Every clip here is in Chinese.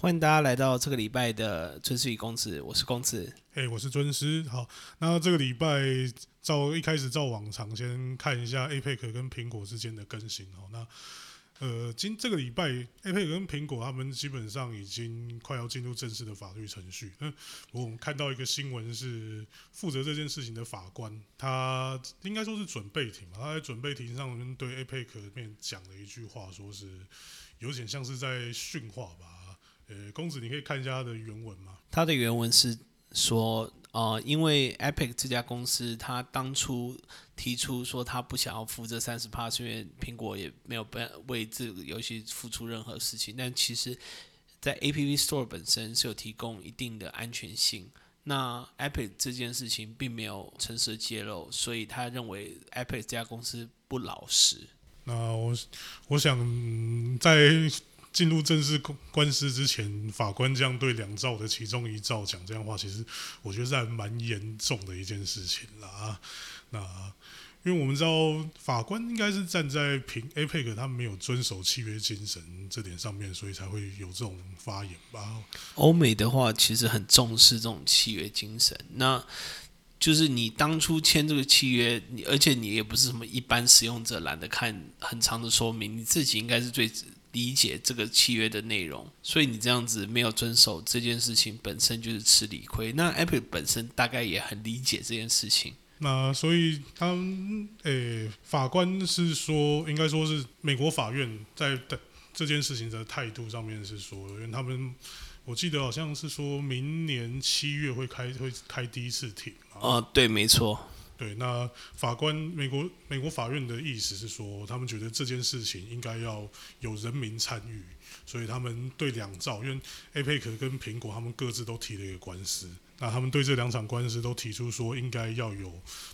欢迎大家来到这个礼拜的尊师与公子，我是公子。哎、我是尊师。好，那这个礼拜照一开始照往常，先看一下 APEC 跟苹果之间的更新。哦，那呃，今这个礼拜 APEC 跟苹果他们基本上已经快要进入正式的法律程序。那我们看到一个新闻是，负责这件事情的法官，他应该说是准备庭嘛，他在准备庭上面对 APEC 面讲了一句话，说是有点像是在训话吧。呃，公子，你可以看一下他的原文吗？他的原文是说，呃，因为 Epic 这家公司，他当初提出说他不想要付这三十趴，是因为苹果也没有办为这个游戏付出任何事情。但其实，在 App Store 本身是有提供一定的安全性。那 Epic 这件事情并没有诚实揭露，所以他认为 Epic 这家公司不老实。那我我想嗯在进入正式官司之前，法官这样对两兆的其中一兆讲这样话，其实我觉得是还蛮严重的一件事情啦。那因为我们知道法官应该是站在平 APEC 他没有遵守契约精神这点上面，所以才会有这种发言吧。欧美的话，其实很重视这种契约精神。那就是你当初签这个契约，你而且你也不是什么一般使用者懒得看很长的说明，你自己应该是最理解这个契约的内容，所以你这样子没有遵守这件事情本身就是吃理亏。那 Apple 本身大概也很理解这件事情。那所以他们诶、法官是说，应该说是美国法院在的这件事情的态度上面是说，因为他们我记得好像是说明年七月会开会开第一次庭嘛。哦、对，没错。对，那法官美国美国法院的意思是说，他们觉得这件事情应该要有人民参与，所以他们对两兆，因为 APEC 跟苹果他们各自都提了一个官司，那他们对这两场官司都提出说应该要有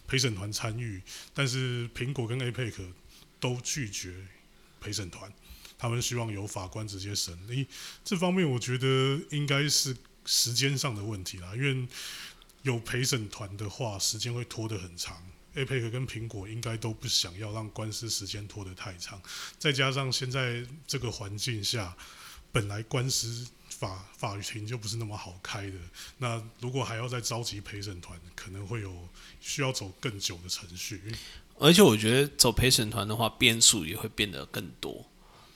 陪审团参与，但是苹果跟 APEC 都拒绝陪审团，他们希望由法官直接审理。这方面我觉得应该是时间上的问题啦，因为有陪审团的话，时间会拖得很长。APEC 跟苹果应该都不想要让官司时间拖得太长，再加上现在这个环境下，本来官司法法庭就不是那么好开的，那如果还要再召集陪审团，可能会有需要走更久的程序。而且我觉得走陪审团的话，变数也会变得更多，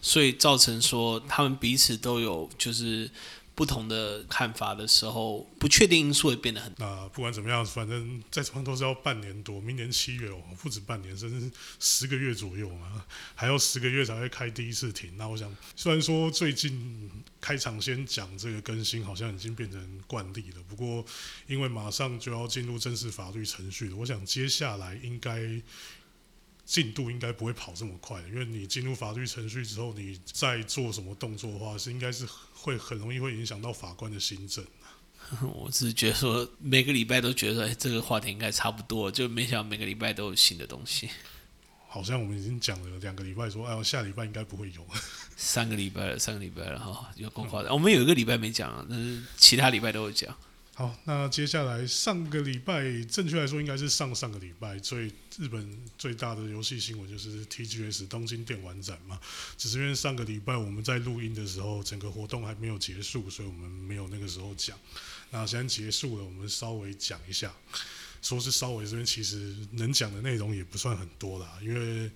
所以造成说他们彼此都有就是不同的看法的时候，不确定因素会变得很。那不管怎么样，反正再怎么都是要半年多，明年七月哦，不止半年，甚至十个月左右嘛，还要十个月才会开第一次庭。那我想，虽然说最近开场先讲这个更新，好像已经变成惯例了，不过因为马上就要进入正式法律程序了，我想接下来应该。进度应该不会跑这么快的，因为你进入法律程序之后，你再做什么动作的话，是应该是会很容易会影响到法官的行政。我只是觉得说每个礼拜都觉得、哎、这个话题应该差不多，就没想到每个礼拜都有新的东西。好像我们已经讲了两个礼拜，说哎呦下礼拜应该不会有。三个礼拜了，三个礼拜了哈，有够夸张。我们有一个礼拜没讲啊，但是其他礼拜都有讲。好，那接下来上个礼拜，正确来说应该是上上个礼拜最日本最大的游戏新闻就是 TGS 东京电玩展嘛。只是因为上个礼拜我们在录音的时候，整个活动还没有结束，所以我们没有那个时候讲。那现在结束了，我们稍微讲一下。说是稍微这边其实能讲的内容也不算很多啦，因为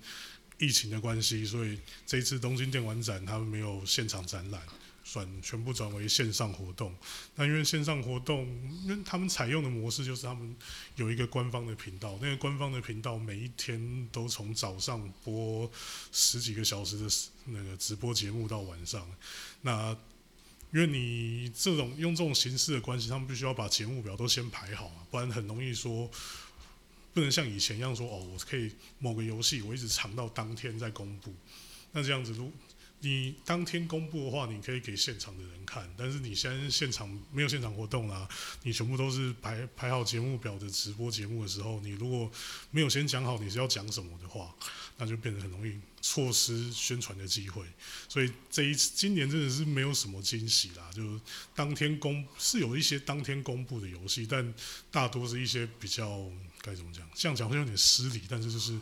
疫情的关系，所以这次东京电玩展他们没有现场展览。转全部转为线上活动，那因为线上活动，因为他们采用的模式就是他们有一个官方的频道，那个官方的频道每一天都从早上播十几个小时的那个直播节目到晚上。那因为你这种用这种形式的关系，他们必须要把节目表都先排好啊，不然很容易说不能像以前一样说哦，我可以某个游戏我一直藏到当天再公布，那这样子如你当天公布的话，你可以给现场的人看，但是你现在现场没有现场活动啦，你全部都是排排好节目表的直播节目的时候，你如果没有先讲好你是要讲什么的话，那就变得很容易错失宣传的机会。所以这一次今年真的是没有什么惊喜啦，就当天公是有一些当天公布的游戏，但大多是一些比较该怎么讲，这样讲会有点失礼，但是就是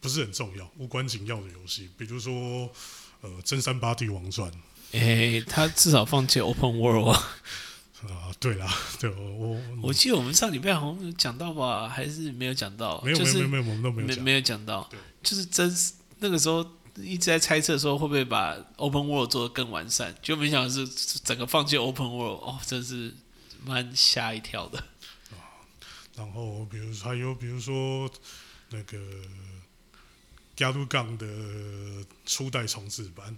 不是很重要、无关紧要的游戏，比如说。呃，真三八帝王传，哎，他至少放弃 Open World 啊。啊，对啦，对我我我记得我们上礼拜好像有讲到吧，还是没有讲到？没有就是没有没有没有，我们都没有讲。没没有讲到对，就是真那个时候一直在猜测说会不会把 Open World 做得更完善，就没想到是整个放弃 Open World，哦，真是蛮吓一跳的。然后比如还有比如说那个加鲁杠的初代重置版，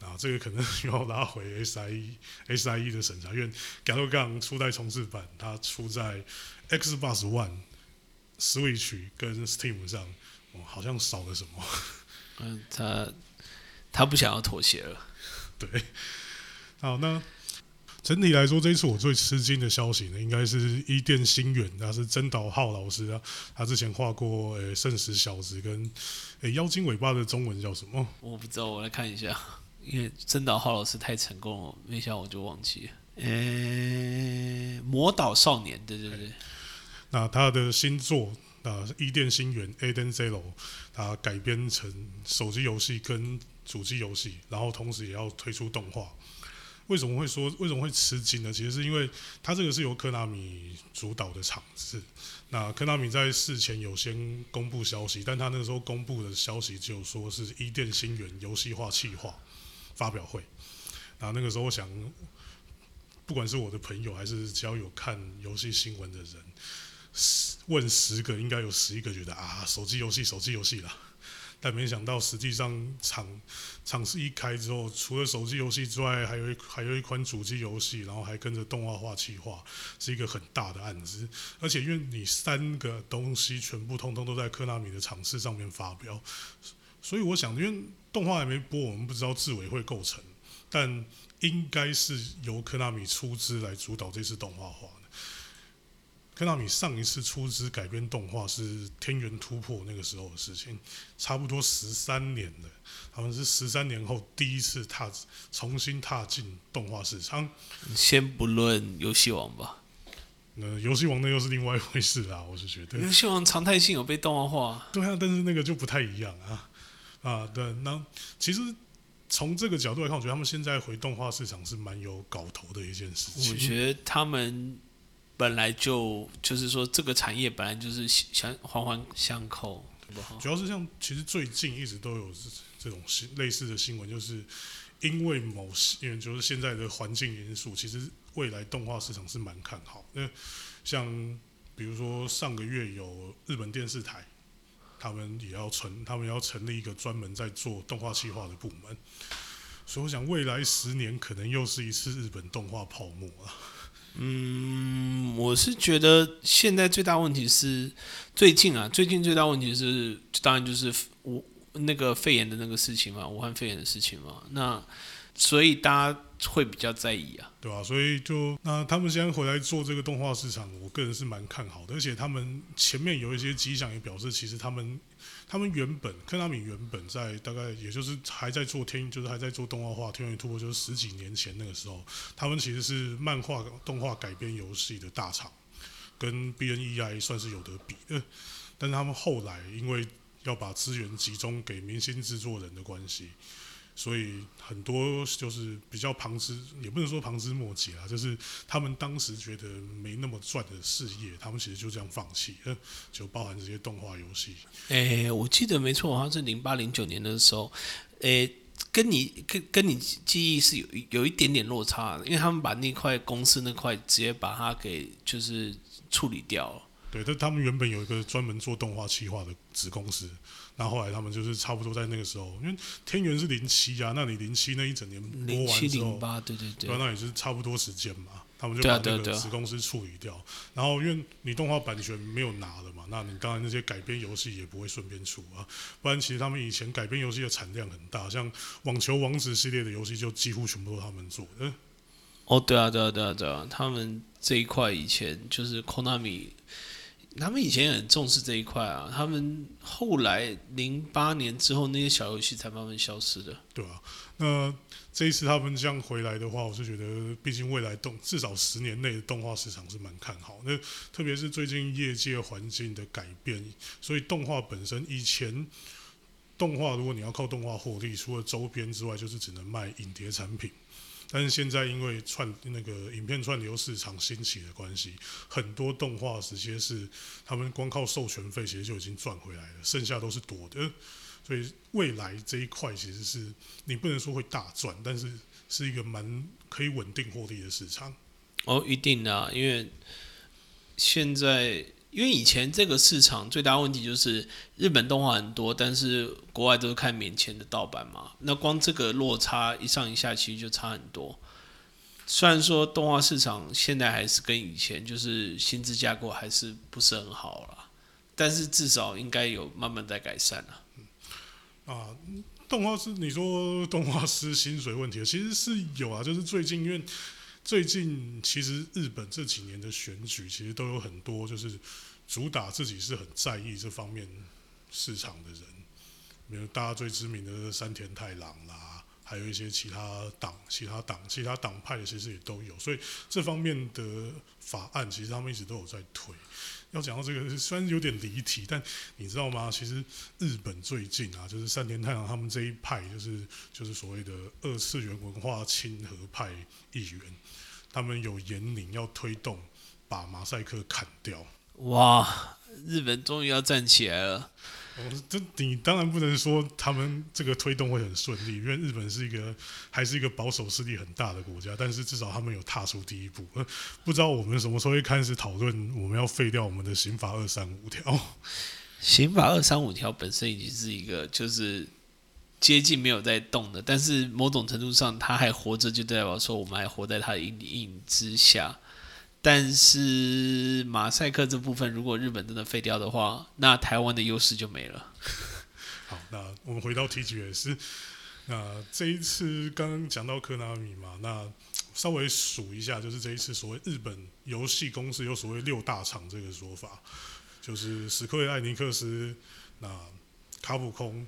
啊，这个可能需要拉回 SIE SIE 的审查，因为加鲁杠初代重置版它出在 Xbox One、Switch 跟 Steam 上，哦，好像少了什么。嗯，他他不想要妥协了。对，好，那整体来说，这一次我最吃惊的消息呢，应该是伊甸星远，他是真岛浩老师啊，他之前画过诶、圣石小子跟诶、妖精尾巴的中文叫什么？我不知道，我来看一下，因为真岛浩老师太成功了，没想我就忘记了。诶，魔岛少年，对对对，那他的新作啊，伊甸星源 Aden Zero，他改编成手机游戏跟主机游戏，然后同时也要推出动画。为什么会说为什么会吃惊呢？其实是因为它这个是由科纳米主导的场次。那科纳米在事前有先公布消息，但他那个时候公布的消息就说是伊甸星源游戏化企划发表会。那那个时候我想，不管是我的朋友还是只要有看游戏新闻的人，问十个应该有十一个觉得啊，手机游戏，手机游戏啦。但没想到，实际上场场次一开之后，除了手机游戏之外，还有一还有一款主机游戏，然后还跟着动画化企划，是一个很大的案子。而且因为你三个东西全部通通都在科纳米的场次上面发表，所以我想，因为动画还没播，我们不知道制委会构成，但应该是由科纳米出资来主导这次动画化的。科纳米上一次出资改编动画是《天元突破》那个时候的事情，差不多十三年了。好像是十三年后第一次踏重新踏进动画市场。先不论游戏王吧，那游戏王那又是另外一回事啦，我是觉得。游戏王常态性有被动画化，对啊，但是那个就不太一样啊啊，对，那其实从这个角度来看，我觉得他们现在回动画市场是蛮有搞头的一件事情。我觉得他们本来就就是说这个产业本来就是相环环相扣，好不好？主要是像其实最近一直都有这种新类似的新闻，就是因为某些因为就是现在的环境因素，其实未来动画市场是蛮看好。那像比如说上个月有日本电视台，他们也要成，他们要成立一个专门在做动画企划的部门。所以我想未来十年可能又是一次日本动画泡沫啊。嗯，我是觉得现在最大问题是最近啊，最近最大问题是当然就是武那个肺炎的那个事情嘛，武汉肺炎的事情嘛，那所以大家会比较在意啊。对吧、所以就那他们现在回来做这个动画市场，我个人是蛮看好的，而且他们前面有一些迹象也表示，其实他们他们原本科纳米原本在大概也就是还在做天，就是还在做动画画《天元突破》，就是十几年前那个时候，他们其实是漫画动画改编游戏的大厂，跟 BNEI 算是有得比的，但是他们后来因为要把资源集中给明星制作人的关系。所以很多就是比较旁枝，也不能说旁枝末节啊，就是他们当时觉得没那么赚的事业，他们其实就这样放弃，就包含这些动画游戏。诶，我记得没错，好像是零八零九年的时候，诶，跟你跟跟你记忆是有有一点点落差，因为他们把那块公司那块直接把它给就是处理掉了。对，但他们原本有一个专门做动画企划的子公司，那后来他们就是差不多在那个时候，因为天元是零七啊，那你零七那一整年播零七完之后零，八，对对对那也是差不多时间嘛，他们就把那个子公司处理掉。然后因为你动画版权没有拿了嘛，那你当然那些改编游戏也不会顺便出啊。不然其实他们以前改编游戏的产量很大，像网球王子系列的游戏就几乎全部都是他们做的。哦，对啊，对啊，对啊，对啊，他们这一块以前就是 Konami，他们以前也很重视这一块啊。他们后来零八年之后，那些小游戏才慢慢消失的。对吧、那这一次他们这样回来的话，我是觉得，毕竟未来动至少十年内的动画市场是蛮看好。那特别是最近业界环境的改变，所以动画本身以前动画如果你要靠动画获利，除了周边之外，就是只能卖影碟产品。但是现在因为串那个影片串流市场兴起的关系，很多动画直接是他们光靠授权费其实就已经赚回来了，剩下都是多的。所以未来这一块其实是你不能说会大赚，但是是一个蛮可以稳定获利的市场。哦，一定的，因为现在因为以前这个市场最大问题就是日本动画很多，但是国外都是看免签的盗版嘛。那光这个落差一上一下，其实就差很多。虽然说动画市场现在还是跟以前就是薪资架构还是不是很好了，但是至少应该有慢慢在改善了。啊，动画师，你说动画师薪水问题，其实是有啊，就是最近因为最近其实日本这几年的选举，其实都有很多就是主打自己是很在意这方面市场的人，比如大家最知名的山田太郎啦，还有一些其他党、其他党、其他党派的，其实也都有，所以这方面的法案，其实他们一直都有在推。要讲到这个，虽然有点离题，但你知道吗？其实日本最近啊，就是三田太郎他们这一派，就是就是所谓的二次元文化亲和派议员，他们有言领要推动把马赛克砍掉。哇，日本终于要站起来了。哦，这你当然不能说他们这个推动会很顺利，因为日本是一个还是一个保守势力很大的国家，但是至少他们有踏出第一步。不知道我们什么时候会开始讨论我们要废掉我们的刑法二三五条？刑法二三五条本身已经是一个就是接近没有在动的，但是某种程度上它还活着，就代表说我们还活在它的阴影之下。但是马赛克这部分，如果日本真的废掉的话，那台湾的优势就没了。好，那我们回到 TGS，那这一次刚刚讲到科纳米嘛，那稍微数一下，就是这一次所谓日本游戏公司有所谓六大厂这个说法，就是史克威艾尼克斯、那卡普空、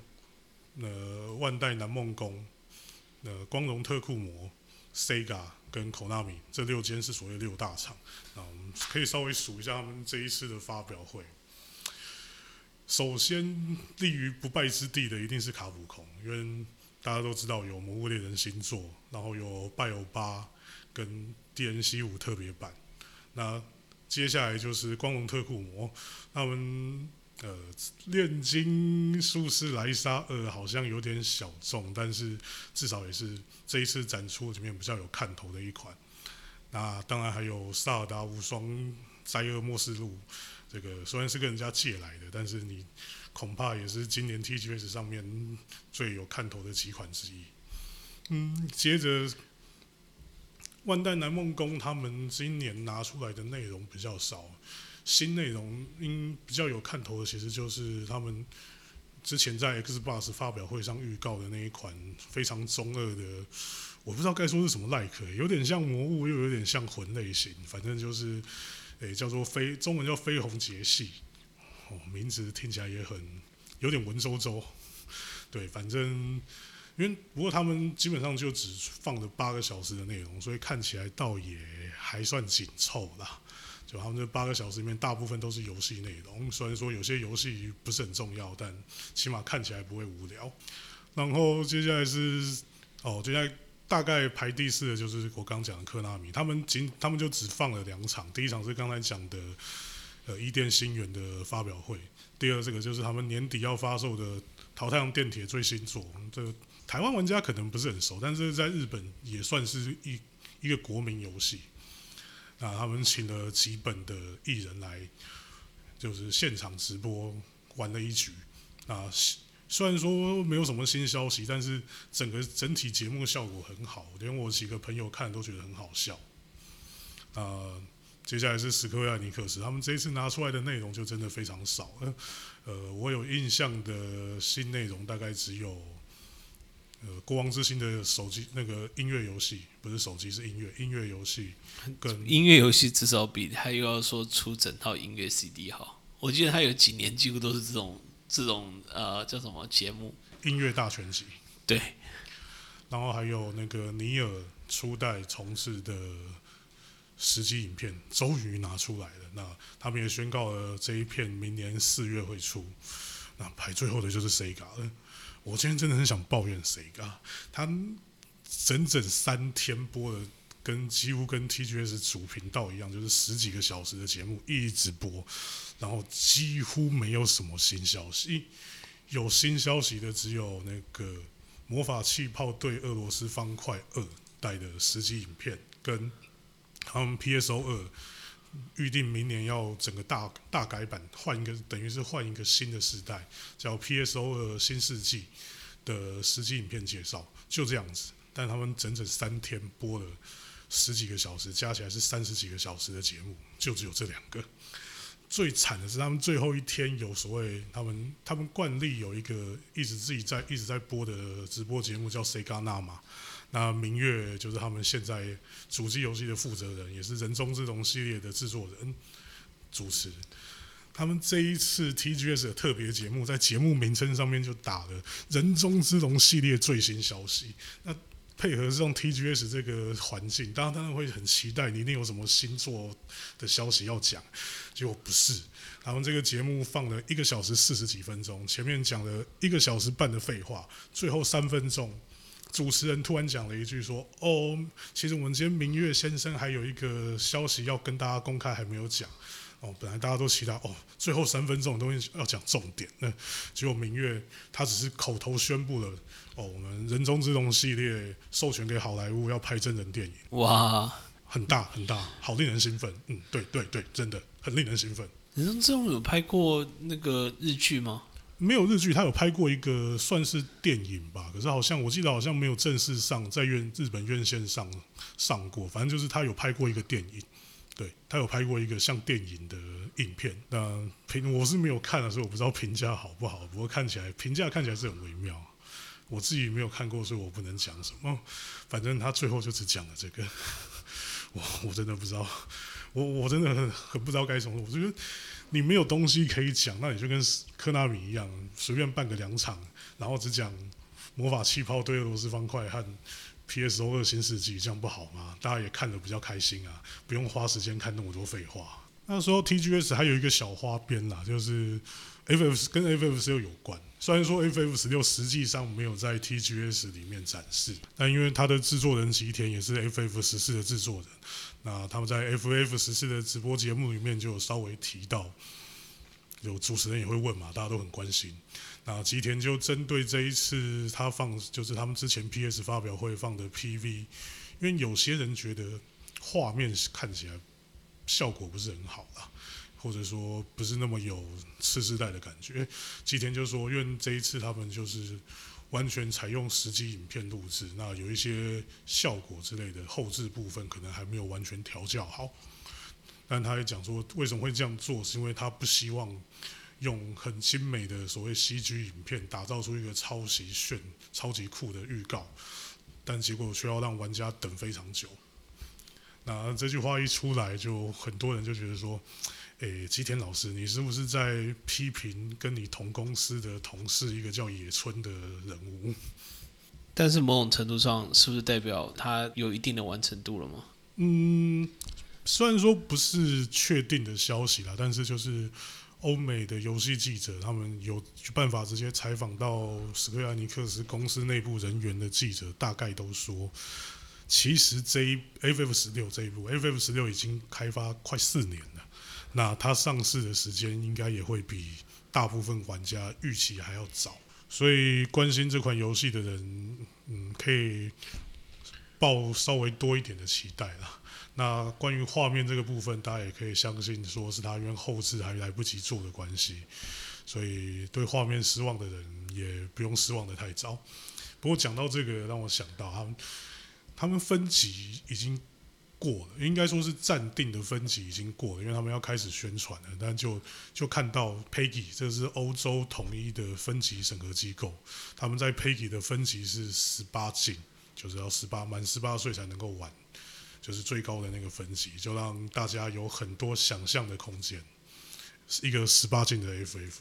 那万代南梦宫、那光荣特库摩、Sega。跟口纳米这六间是所谓六大厂，那我们可以稍微数一下他们这一次的发表会。首先立于不败之地的一定是卡普空，因为大家都知道有《魔物猎人》新作，然后有《拜欧巴》跟《DNC 五》特别版。那接下来就是《光荣特库摩》，他们呃炼金术士莱莎呃好像有点小众，但是至少也是。这一次展出里面比较有看头的一款，那当然还有《萨尔达无双：灾厄末世录》，这个虽然是跟人家借来的，但是你恐怕也是今年 TGS 上面最有看头的几款之一。嗯，接着万代南梦宫他们今年拿出来的内容比较少，新内容应比较有看头的，其实就是他们。之前在 Xbox 发表会上预告的那一款非常中二的，我不知道该说是什么 like，有点像魔物，又有点像魂类型，反正就是，诶，叫做飞，中文叫飞鸿杰系，哦，名字听起来也很有点文绉绉，对，反正因为不过他们基本上就只放了八个小时的内容，所以看起来倒也还算紧凑啦。就他们这八个小时里面，大部分都是游戏内容。虽然说有些游戏不是很重要，但起码看起来不会无聊。然后接下来是哦，接下来大概排第四的就是我刚讲的科纳米，他们仅他们就只放了两场。第一场是刚才讲的呃伊甸星源的发表会，第二这个就是他们年底要发售的《淘太阳电铁》最新作。这个台湾玩家可能不是很熟，但是在日本也算是一一个国民游戏。那他们请了几本的艺人来，就是现场直播玩了一局。啊，虽然说没有什么新消息，但是整个整体节目效果很好，连我几个朋友看都觉得很好笑。啊，接下来是史克威尔尼克斯，他们这一次拿出来的内容就真的非常少。呃，我有印象的新内容大概只有。呃，国王之心的手机那个音乐游戏不是手机是音乐音乐游戏，跟音乐游戏至少比他又要说出整套音乐 CD 好。我记得他有几年几乎都是这种这种呃叫什么节目？音乐大全集。对。然后还有那个尼尔初代重置的实际影片，终于拿出来了。那他们也宣告了这一片明年四月会出。那排最后的就是 Sega 了。我今天真的很想抱怨谁啊？他整整三天播的，跟几乎跟 TGS 主频道一样，就是十几个小时的节目一直播，然后几乎没有什么新消息。有新消息的只有那个魔法气泡对俄罗斯方块二代的实际影片，跟他们 PSO 二预定明年要整个大大改版，换一个等于是换一个新的时代，叫 PSO 二新世纪的实际影片介绍，就这样子。但他们整整三天播了十几个小时，加起来是三十几个小时的节目，就只有这两个。最惨的是，他们最后一天有所谓，他们他们惯例有一个一直自己在一直在播的直播节目叫 Sega Na 嘛，那明月就是他们现在主机游戏的负责人，也是人中之龙系列的制作人主持。他们这一次 TGS 的特别节目，在节目名称上面就打了“人中之龙”系列最新消息。那配合这种 TGS 这个环境，当然当然会很期待你一定有什么新作的消息要讲，结果不是。他们这个节目放了一个小时四十几分钟，前面讲了一个小时半的废话，最后三分钟，主持人突然讲了一句说：“哦，其实我们今天明月先生还有一个消息要跟大家公开，还没有讲。”哦，本来大家都期待哦，最后三分钟的东西要讲重点，那结果明月他只是口头宣布了哦，我们人中之龙系列授权给好莱坞要拍真人电影，哇，很大很大，好令人兴奋。嗯，对对对，真的很令人兴奋。人中之龙有拍过那个日剧吗？没有日剧，他有拍过一个算是电影吧，可是好像我记得好像没有正式上在院日本院线上上过，反正就是他有拍过一个电影。对他有拍过一个像电影的影片，那评我是没有看的，所以我不知道评价好不好。不过看起来评价看起来是很微妙，我自己没有看过，所以我不能讲什么。反正他最后就只讲了这个，我我真的不知道，我我真的很很不知道该从。我觉得你没有东西可以讲，那你就跟科纳米一样，随便办个两场，然后只讲魔法气泡对俄罗斯方块和。P.S.O. 二新世纪这样不好吗？大家也看得比较开心啊，不用花时间看那么多废话。那时候 T.G.S. 还有一个小花边啦，就是 F.F. 跟 F.F. 十六有关。虽然说 F.F. 十六实际上没有在 T.G.S. 里面展示，但因为它的制作人吉田也是 F.F. 十四的制作人，那他们在 F.F. 十四的直播节目里面就有稍微提到，有主持人也会问嘛，大家都很关心。那吉田就针对这一次他放，就是他们之前 P.S. 发表会放的 P.V.，因为有些人觉得画面看起来效果不是很好啦，或者说不是那么有次世代的感觉。吉田就说，因为这一次他们就是完全采用实际影片录制，那有一些效果之类的后置部分可能还没有完全调教好。但他也讲说，为什么会这样做，是因为他不希望。用很精美的所谓 CG 影片打造出一个超级炫、超级酷的预告，但结果却要让玩家等非常久。那这句话一出来，就很多人就觉得说：“诶，吉田老师，你是不是在批评跟你同公司的同事一个叫野村的人物？” 但是某种程度上，是不是代表他有一定的完成度了吗？嗯，虽然说不是确定的消息啦，但是就是。欧美的游戏记者，他们有办法直接采访到史克亚尼克斯公司内部人员的记者，大概都说，其实这一 FF 十六这一部 FF 十六已经开发快四年了，那它上市的时间应该也会比大部分玩家预期还要早，所以关心这款游戏的人，嗯，可以抱稍微多一点的期待了。那关于画面这个部分，大家也可以相信，说是他因为后置还来不及做的关系，所以对画面失望的人也不用失望的太早。不过讲到这个，让我想到他们，他们分级已经过了，应该说是暂定的分级已经过了，因为他们要开始宣传了。但就就看到 PEGI，这是欧洲统一的分级审核机构，他们在 PEGI 的分级是十八禁，就是要十八满十八岁才能够玩。就是最高的那个分级，就让大家有很多想象的空间。一个十八禁的 FF，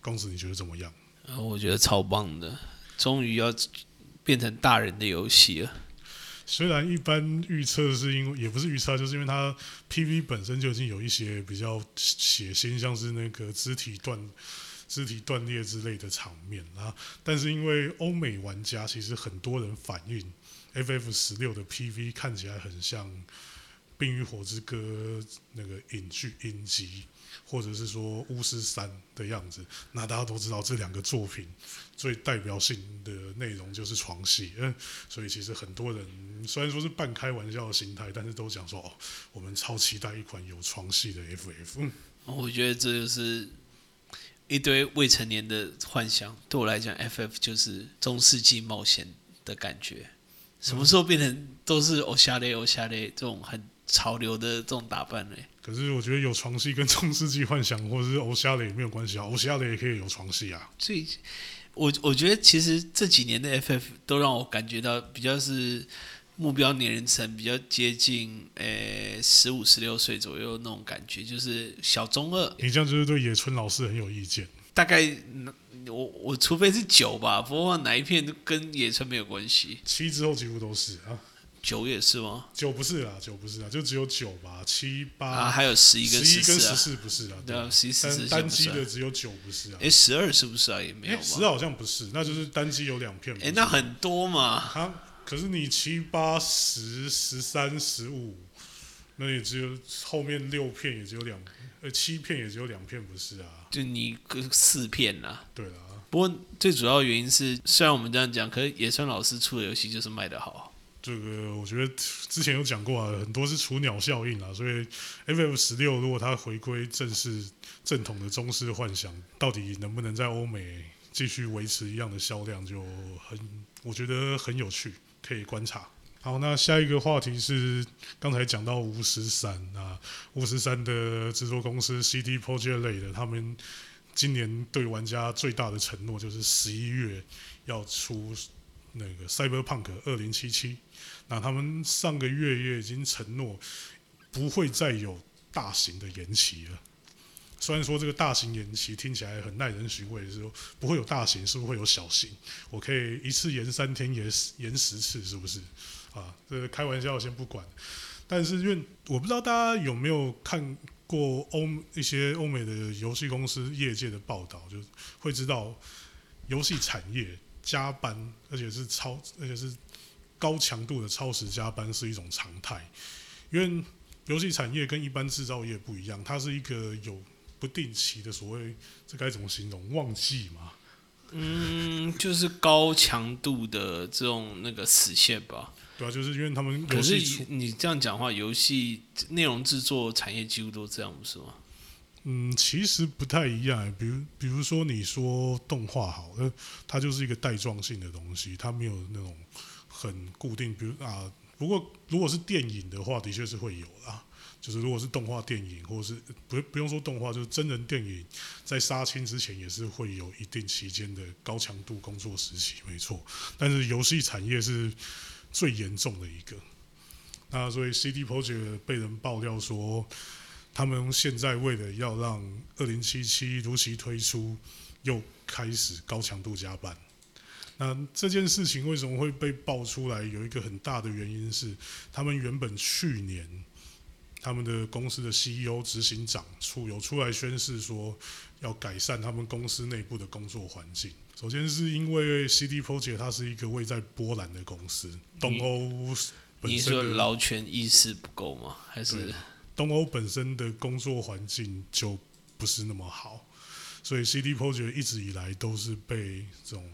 公子你觉得怎么样？啊，我觉得超棒的，终于要变成大人的游戏了。虽然一般预测是因为也不是预测，就是因为它 PV 本身就已经有一些比较血腥，像是那个肢体断肢体断裂之类的场面啊。但是因为欧美玩家其实很多人反映 FF 十六的 PV 看起来很像《冰与火之歌》那个影剧影集，或者是说《巫师三》的样子。那大家都知道这两个作品最代表性的内容就是床戏，嗯，所以其实很多人虽然说是半开玩笑的心态，但是都讲说哦，我们超期待一款有床戏的 FF。我觉得这就是一堆未成年的幻想。对我来讲，FF 就是中世纪冒险的感觉。什么时候变成都是欧夏雷、欧夏雷这种很潮流的这种打扮呢？可是我觉得有床戏跟中世纪幻想或者是欧夏的也没有关系啊，欧夏的也可以有床戏啊。所以，我我觉得其实这几年的 FF 都让我感觉到比较是目标年龄层比较接近呃十五十六岁左右那种感觉，就是小中二。你这样就是对野村老师很有意见。大概我我除非是九吧，不过哪一片跟野村没有关系。七之后几乎都是啊，九也是吗？九不是啦，九不是啊，就只有九吧，七八啊，还有十一跟十一跟十四不是啊，对啊，十一十四单单机的只有九不是啊。哎，十二是不是啊？也没有？十好像不是，那就是单机有两片。哎，那很多嘛。啊，可是你七八十十三十五，那也只有后面六片也只有两，呃，七片也只有两片，不是啊？就你个四片啦。对啦，不过最主要原因是，虽然我们这样讲，可是野村老师出的游戏就是卖得好。这个我觉得之前有讲过啊，很多是雏鸟效应啊，所以 FF 十六如果它回归正式正统的中式幻想，到底能不能在欧美继续维持一样的销量，就很我觉得很有趣，可以观察。好，那下一个话题是刚才讲到巫师三啊，巫师三的制作公司 CD Projekt 类的，他们今年对玩家最大的承诺就是十一月要出那个 Cyberpunk 二零七七。那他们上个月也已经承诺不会再有大型的延期了。虽然说这个大型延期听起来很耐人寻味，是说不会有大型，是不是会有小型？我可以一次延三天，延延十次，是不是？啊，这开玩笑先不管。但是因为我不知道大家有没有看过欧一些欧美的游戏公司业界的报道，就会知道游戏产业加班，而且是超，而且是高强度的超时加班是一种常态。因为游戏产业跟一般制造业不一样，它是一个有不定期的所谓，这该怎么形容？旺季嘛。嗯，就是高强度的这种那个死线吧。对啊，就是因为他们可是你这样讲话，游戏内容制作产业几乎都这样，不是吗？嗯，其实不太一样。比如，比如说你说动画好，呃，它就是一个带状性的东西，它没有那种很固定。比如啊，不过如果是电影的话，的确是会有啦。就是如果是动画电影，或是不不用说动画，就是真人电影，在杀青之前也是会有一定期间的高强度工作时期，没错。但是游戏产业是最严重的一个。那所以 CD Projekt 被人爆料说，他们现在为了要让二零七七如期推出，又开始高强度加班。那这件事情为什么会被爆出来？有一个很大的原因是，他们原本去年他们的公司的 CEO 执行长出有出来宣誓说，要改善他们公司内部的工作环境。首先是因为 CD Projekt 它是一个位在波兰的公司，东欧本你说身的劳权意识不够吗？还是对东欧本身的工作环境就不是那么好，所以 CD Projekt 一直以来都是被这种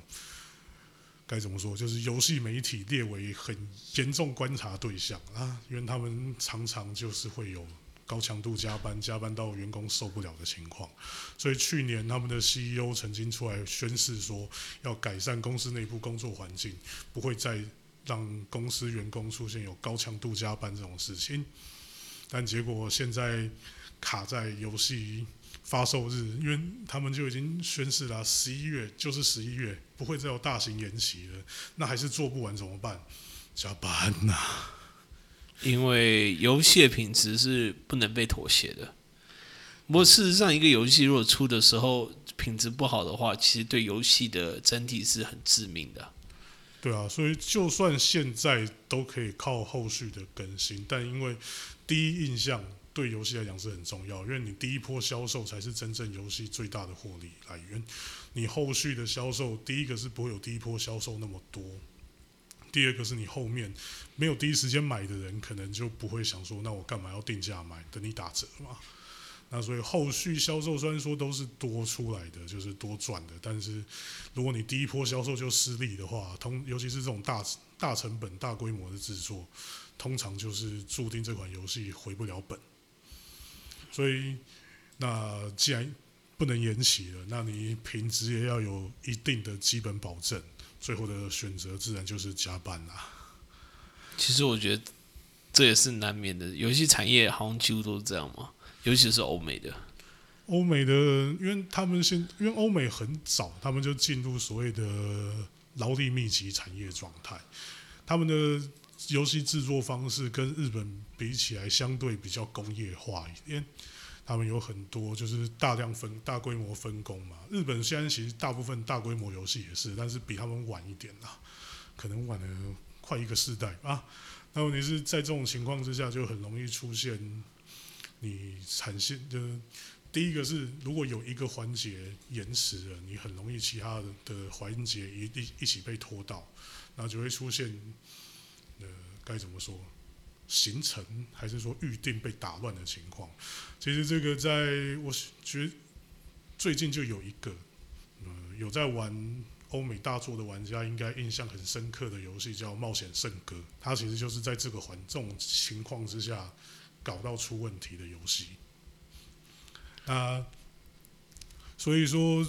该怎么说，就是游戏媒体列为很严重观察对象啊，因为他们常常就是会有高强度加班，加班到员工受不了的情况。所以去年他们的 CEO 曾经出来宣誓说，要改善公司内部工作环境，不会再让公司员工出现有高强度加班这种事情。但结果现在卡在游戏发售日，因为他们就已经宣誓了，十一月就是十一月，不会再有大型延期了。那还是做不完怎么办？加班呐、因为游戏的品质是不能被妥协的。不过事实上，一个游戏如果出的时候品质不好的话，其实对游戏的整体是很致命的。对啊，所以就算现在都可以靠后续的更新，但因为第一印象对游戏来讲是很重要，因为你第一波销售才是真正游戏最大的获利来源。你后续的销售，第一个是不会有第一波销售那么多，第二个是你后面没有第一时间买的人，可能就不会想说，那我干嘛要定价买，等你打折嘛。那所以后续销售虽然说都是多出来的，就是多赚的，但是如果你第一波销售就失利的话，通尤其是这种大大成本、大规模的制作，通常就是注定这款游戏回不了本。所以，那既然不能延期了，那你品质也要有一定的基本保证。最后的选择自然就是加班啦。其实我觉得这也是难免的，游戏产业好像几乎都是这样嘛。尤其是欧美的，欧美的，因为他们现因为欧美很早，他们就进入所谓的劳力密集产业状态，他们的游戏制作方式跟日本比起来，相对比较工业化一点，他们有很多就是大量分大规模分工嘛。日本现在其实大部分大规模游戏也是，但是比他们晚一点啦，可能晚了快一个世代啊。那问题是在这种情况之下，就很容易出现。你产线的第一个是，如果有一个环节延迟了，你很容易其他的的环节一一一起被拖到，那就会出现，呃，该怎么说，行程还是说预定被打乱的情况。其实这个在我觉最近就有一个，呃，有在玩欧美大作的玩家应该印象很深刻的游戏叫《冒险圣歌》，它其实就是在这个环这种情况之下。搞到出问题的游戏，啊，所以说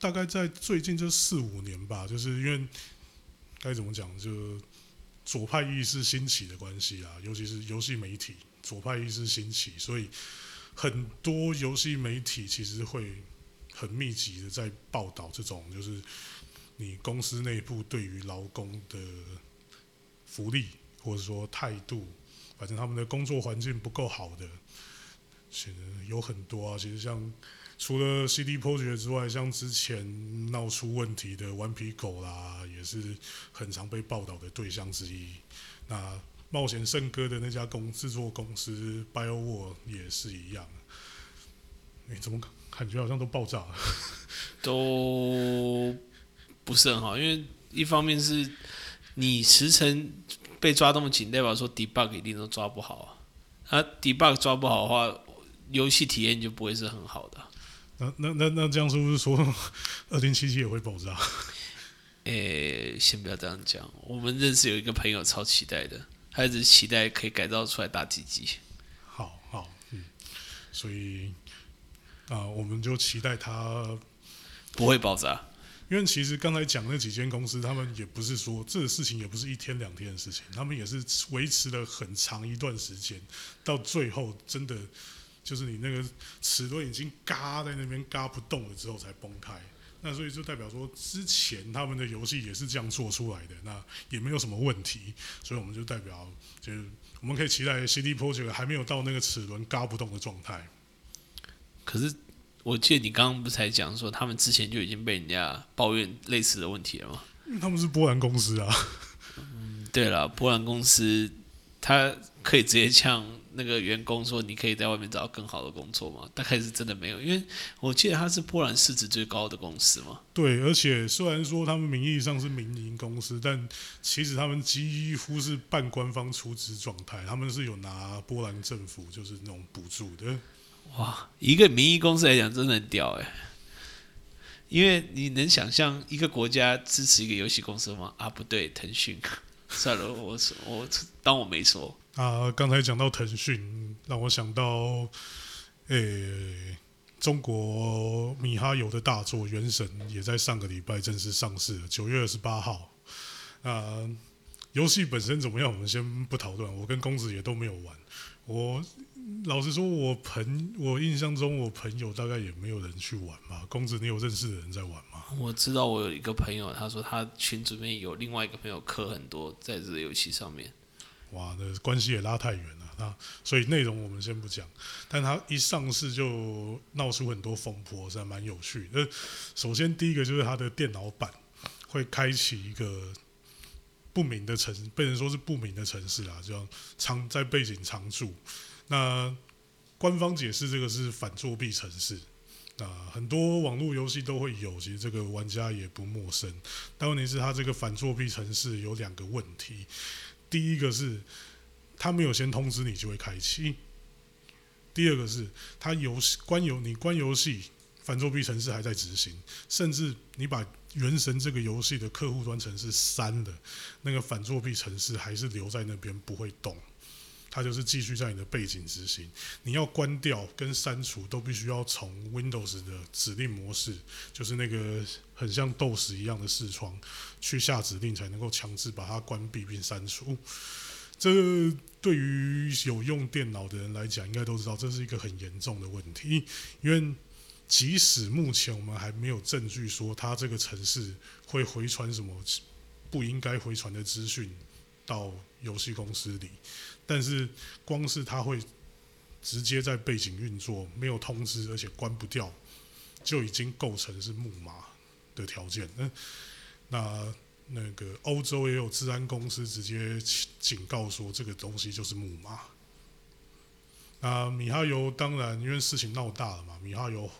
大概在最近这四五年吧，就是因为该怎么讲，就左派意识兴起的关系啊，尤其是游戏媒体左派意识兴起，所以很多游戏媒体其实会很密集的在报道这种，就是你公司内部对于劳工的福利或者说态度。反正他们的工作环境不够好的，其实有很多啊。其实像除了 CD Projekt 之外，像之前闹出问题的顽皮狗啦，也是很常被报道的对象之一。那冒险圣歌的那家公制作公司 BioWare 也是一样。你怎么感觉好像都爆炸了？都不是很好，因为一方面是你时程。被抓那么紧，代表说 debug 一定都抓不好啊。啊，debug 抓不好的话，游戏体验就不会是很好的。那那那那这样是不是说 二零七七也会爆炸？诶，先不要这样讲。我们认识有一个朋友超期待的，他一直期待可以改造出来打机机。好好，嗯，所以啊，我们就期待他不会爆炸。因为其实刚才讲那几间公司，他们也不是说这个事情也不是一天两天的事情，他们也是维持了很长一段时间，到最后真的就是你那个齿轮已经嘎在那边嘎不动了之后才崩开。那所以就代表说之前他们的游戏也是这样做出来的，那也没有什么问题。所以我们就代表就是我们可以期待 CD Projekt 还没有到那个齿轮嘎不动的状态。可是。我记得你刚刚不才讲说，他们之前就已经被人家抱怨类似的问题了吗？因为他们是波兰公司啊。嗯，对了，波兰公司他可以直接呛那个员工说：“你可以在外面找到更好的工作吗？”大概是真的没有，因为我记得他是波兰市值最高的公司嘛。对，而且虽然说他们名义上是民营公司，但其实他们几乎是半官方出资状态，他们是有拿波兰政府就是那种补助的。哇，一个民营公司来讲，真的很屌哎！因为你能想象一个国家支持一个游戏公司吗？啊，不对，腾讯。算了，我我当我没说。啊，刚才讲到腾讯，让我想到，诶，中国米哈游的大作《原神》也在上个礼拜正式上市，九月二十八号。啊，游戏本身怎么样？我们先不讨论。我跟公子也都没有玩，我。老实说，我朋我印象中，我朋友大概也没有人去玩吧。公子，你有认识的人在玩吗？我知道，我有一个朋友，他说他群里面有另外一个朋友氪很多在这个游戏上面。哇，那关系也拉太远了那！所以内容我们先不讲，但他一上市就闹出很多风波，是蛮有趣。的，首先第一个就是他的电脑版会开启一个不明的城，被人说是不明的城市啊，就常在背景常驻。那官方解释这个是反作弊程式。啊，很多网络游戏都会有，其实这个玩家也不陌生。但问题是，它这个反作弊程式有两个问题。第一个是，它没有先通知你就会开启；第二个是，它游戏关游你关游戏，反作弊程式还在执行，甚至你把原神这个游戏的客户端程式删了，那个反作弊程式还是留在那边不会动。它就是继续在你的背景执行，你要关掉跟删除都必须要从 Windows 的指令模式，就是那个很像 DOS 一样的视窗去下指令，才能够强制把它关闭并删除。这对于有用电脑的人来讲，应该都知道这是一个很严重的问题，因为即使目前我们还没有证据说它这个程式会回传什么不应该回传的资讯到游戏公司里。但是，光是它会直接在背景运作，没有通知，而且关不掉，就已经构成是木马的条件。那那那个欧洲也有治安公司直接警告说，这个东西就是木马。那米哈游当然因为事情闹大了嘛，米哈游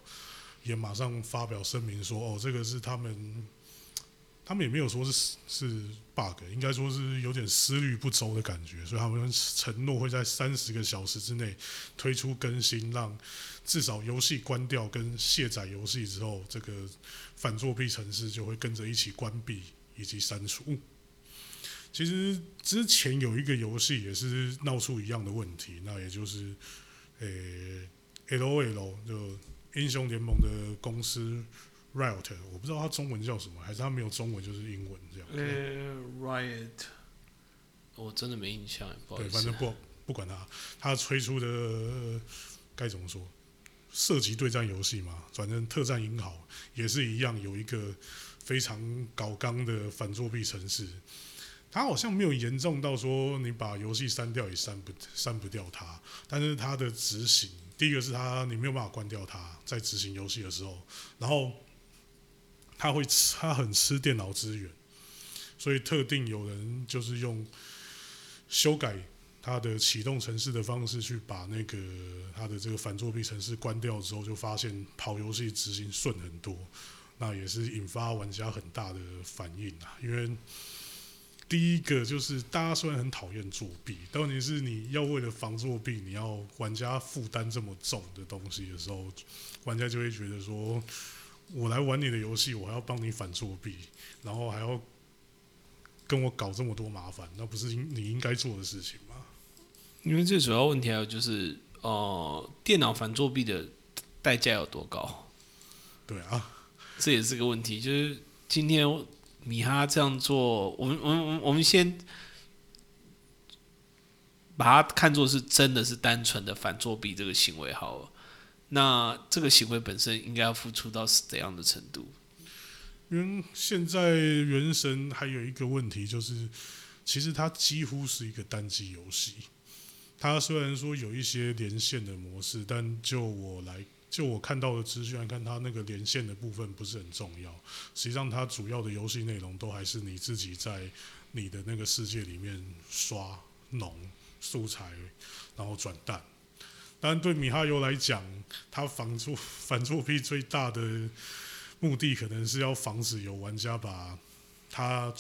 也马上发表声明说，哦，这个是他们。他们也没有说是是 bug，应该说是有点思虑不周的感觉，所以他们承诺会在三十个小时之内推出更新，让至少游戏关掉跟卸载游戏之后，这个反作弊程式就会跟着一起关闭以及删除。其实之前有一个游戏也是闹出一样的问题，那也就是呃 L O L 就英雄联盟的公司。Riot，我不知道它中文叫什么，还是它没有中文就是英文这样。呃，Riot，我真的没印象，不好意思。对，反正不不管它，它推出的该怎么说，射击对战游戏嘛，反正特战英豪也是一样，有一个非常搞纲的反作弊程式。它好像没有严重到说你把游戏删掉也删不删不掉它，但是它的执行，第一个是它你没有办法关掉它，在执行游戏的时候，然后。它会吃，它很吃电脑资源，所以特定有人就是用修改它的启动程式的方式去把那个它的这个反作弊程式关掉之后，就发现跑游戏执行顺很多，那也是引发玩家很大的反应啊。因为第一个就是大家虽然很讨厌作弊，但问题是你要为了防作弊，你要玩家负担这么重的东西的时候，玩家就会觉得说。我来玩你的游戏，我还要帮你反作弊，然后还要跟我搞这么多麻烦，那不是应你应该做的事情吗？因为最主要问题还有就是，呃，电脑反作弊的代价有多高？对啊，这也是个问题。就是今天米哈这样做，我们我们我们先把它看作是真的是单纯的反作弊这个行为好了。那这个行为本身应该要付出到怎样的程度？因为现在原神还有一个问题，就是其实它几乎是一个单机游戏。它虽然说有一些连线的模式，但就我来就我看到的资讯来看，它那个连线的部分不是很重要。实际上，它主要的游戏内容都还是你自己在你的那个世界里面刷农素材，然后转蛋。但对米哈游来讲，他防作反作弊最大的目的，可能是要防止有玩家把他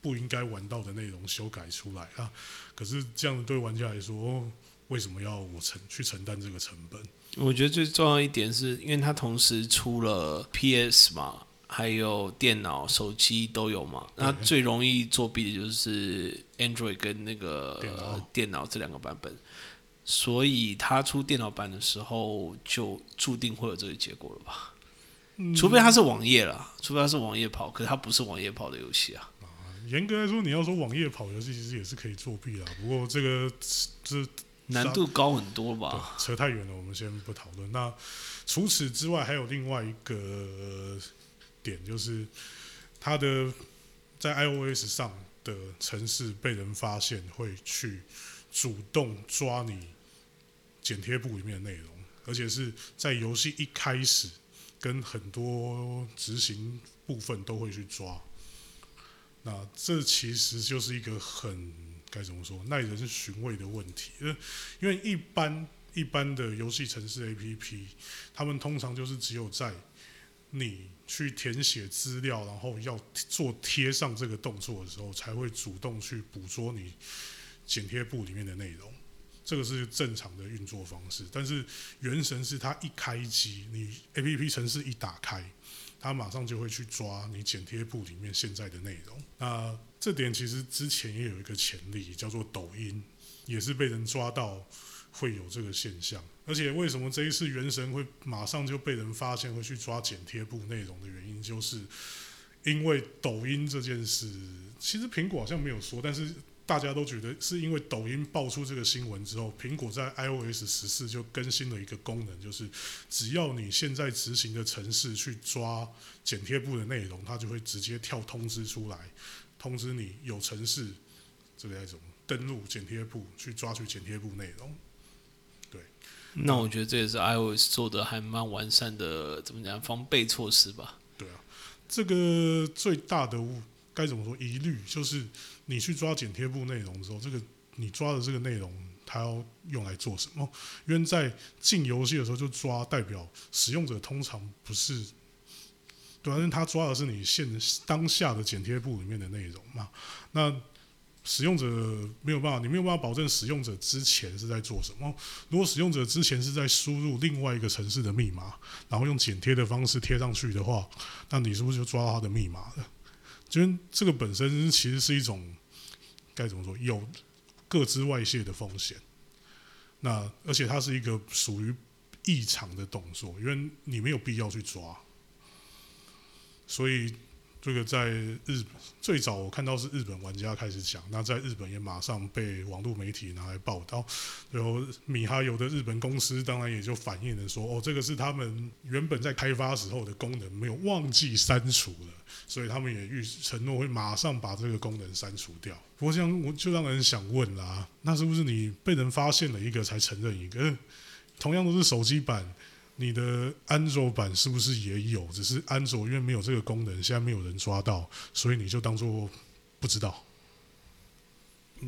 不应该玩到的内容修改出来啊。可是这样对玩家来说，为什么要我承去承担这个成本？我觉得最重要一点是，因为它同时出了 PS 嘛，还有电脑、手机都有嘛。那最容易作弊的就是 Android 跟那个电脑这两个版本。所以他出电脑版的时候，就注定会有这个结果了吧？除非他是网页啦，除非他是网页跑，可是他不是网页跑的游戏啊。严格来说，你要说网页跑游戏，其实也是可以作弊啊。不过这个这难度高很多吧？扯太远了，我们先不讨论。那除此之外，还有另外一个点，就是它的在 iOS 上的城市被人发现，会去主动抓你。剪贴簿里面的内容，而且是在游戏一开始跟很多执行部分都会去抓。那这其实就是一个很该怎么说耐人寻味的问题。因为因为一般一般的游戏城市 APP，他们通常就是只有在你去填写资料，然后要做贴上这个动作的时候，才会主动去捕捉你剪贴簿里面的内容。这个是正常的运作方式。但是原神是它一开机，你 APP 城市一打开，它马上就会去抓你剪贴簿里面现在的内容。那这点其实之前也有一个潜力，叫做抖音，也是被人抓到会有这个现象。而且为什么这一次原神会马上就被人发现会去抓剪贴簿内容的原因，就是因为抖音这件事，其实苹果好像没有说，但是大家都觉得是因为抖音爆出这个新闻之后，苹果在 iOS 十四就更新了一个功能，就是只要你现在执行的城市去抓剪贴簿的内容，它就会直接跳通知出来，通知你有城市这个那种登录剪贴簿去抓取剪贴簿内容。对那我觉得这也是 iOS 做的还蛮完善的，怎么讲防备措施吧？对啊，这个最大的该怎么说疑虑就是你去抓剪贴簿内容的时候，这个你抓的这个内容它要用来做什么？因为在进游戏的时候就抓，代表使用者通常不是，对啊，因为他抓的是你现当下的剪贴簿里面的内容嘛，那。使用者没有办法，你没有办法保证使用者之前是在做什么。如果使用者之前是在输入另外一个城市的密码，然后用剪贴的方式贴上去的话，那你是不是就抓到他的密码了？就是这个本身其实是一种该怎么说，有各自外泄的风险。那而且它是一个属于异常的动作，因为你没有必要去抓，所以。这个在日本最早我看到是日本玩家开始讲，那在日本也马上被网络媒体拿来报道，然后米哈游的日本公司当然也就反映了说，哦，这个是他们原本在开发时候的功能没有忘记删除了，所以他们也预承诺会马上把这个功能删除掉。不过这样我就让人想问啦，那是不是你被人发现了一个才承认一个？同样都是手机版。你的安卓版是不是也有？只是安卓因为没有这个功能，现在没有人抓到，所以你就当做不知道。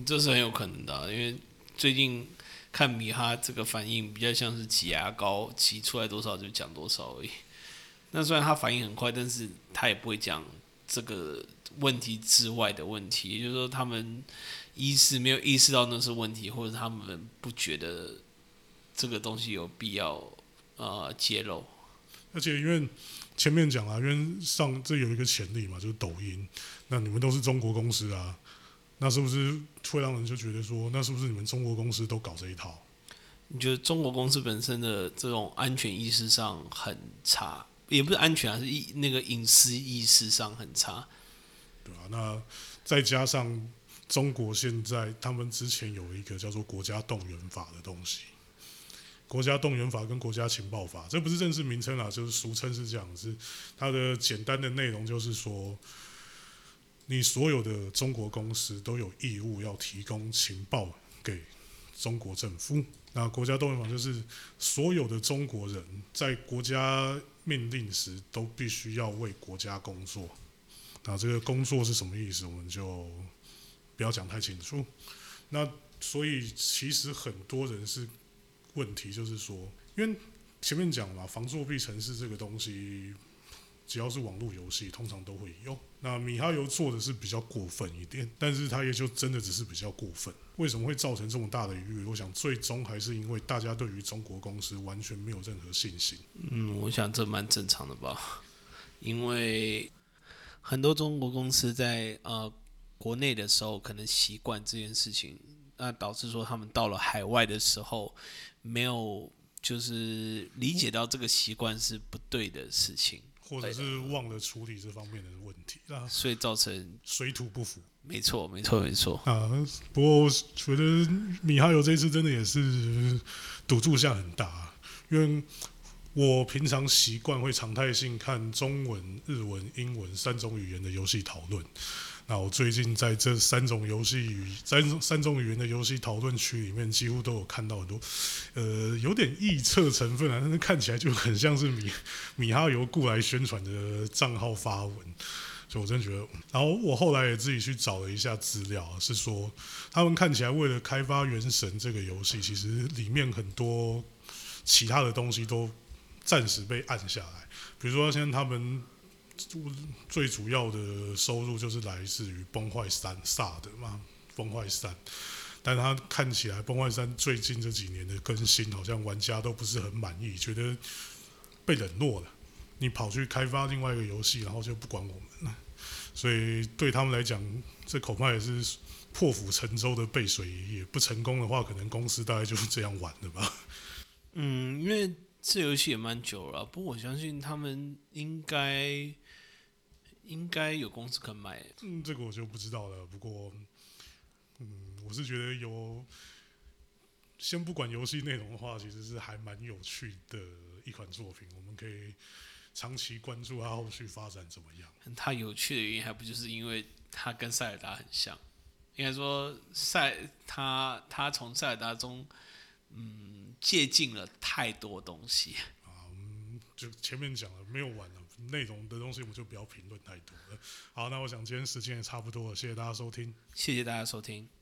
这是很有可能的，因为最近看米哈这个反应比较像是挤牙膏，挤出来多少就讲多少而已。那虽然他反应很快，但是他也不会讲这个问题之外的问题，也就是说，他们一是没有意识到那是问题，或者他们不觉得这个东西有必要。呃，揭露，而且因为前面讲啊，因为上这有一个潜力嘛，就是抖音，那你们都是中国公司啊，那是不是会让人就觉得说，那是不是你们中国公司都搞这一套？你觉得中国公司本身的这种安全意识上很差，也不是安全啊，是意那个隐私意识上很差，对啊，那再加上中国现在他们之前有一个叫做国家动员法的东西。国家动员法跟国家情报法，这不是正式名称啊，就是俗称是这样子。它的简单的内容就是说，你所有的中国公司都有义务要提供情报给中国政府。那国家动员法就是所有的中国人在国家命令时都必须要为国家工作。那这个工作是什么意思？我们就不要讲太清楚。那所以其实很多人是。问题就是说，因为前面讲嘛，防作弊城市这个东西，只要是网络游戏，通常都会有。那米哈游做的是比较过分一点，但是他也就真的只是比较过分。为什么会造成这么大的疑虑？我想最终还是因为大家对于中国公司完全没有任何信心。嗯，我想这蛮正常的吧，因为很多中国公司在呃国内的时候可能习惯这件事情，那导致说他们到了海外的时候。没有，就是理解到这个习惯是不对的事情，或者是忘了处理这方面的问题啊，所以造成水土不服。没错，没错，没错啊。不过我觉得米哈游这次真的也是赌注下很大，因为我平常习惯会常态性看中文、日文、英文三种语言的游戏讨论。那我最近在这三种游戏语三三种语言的游戏讨论区里面，几乎都有看到很多，呃，有点臆测成分啊，但是看起来就很像是米米哈游雇来宣传的账号发文。所以我真觉得，然后我后来也自己去找了一下资料，是说他们看起来为了开发《原神》这个游戏，其实里面很多其他的东西都暂时被按下来，比如说现在他们最主要的收入就是来自于《崩坏三》萨的嘛，《崩坏三》。但他看起来《崩坏三》最近这几年的更新，好像玩家都不是很满意，觉得被冷落了。你跑去开发另外一个游戏，然后就不管我们了。所以对他们来讲，这恐怕也是破釜沉舟的背水一役。不成功的话，可能公司大概就是这样玩的吧。嗯，因为这游戏也蛮久了，不过我相信他们应该应该有公司肯买。嗯，这个我就不知道了。不过，嗯，我是觉得有，先不管游戏内容的话，其实是还蛮有趣的一款作品。我们可以长期关注它后续发展怎么样。它有趣的原因还不就是因为它跟塞尔达很像？应该说塞它它从塞尔达中嗯借鉴了太多东西。啊，嗯，就前面讲了没有玩了，内容的东西我就不要评论太多了。好，那我想今天时间也差不多了，谢谢大家收听。谢谢大家收听。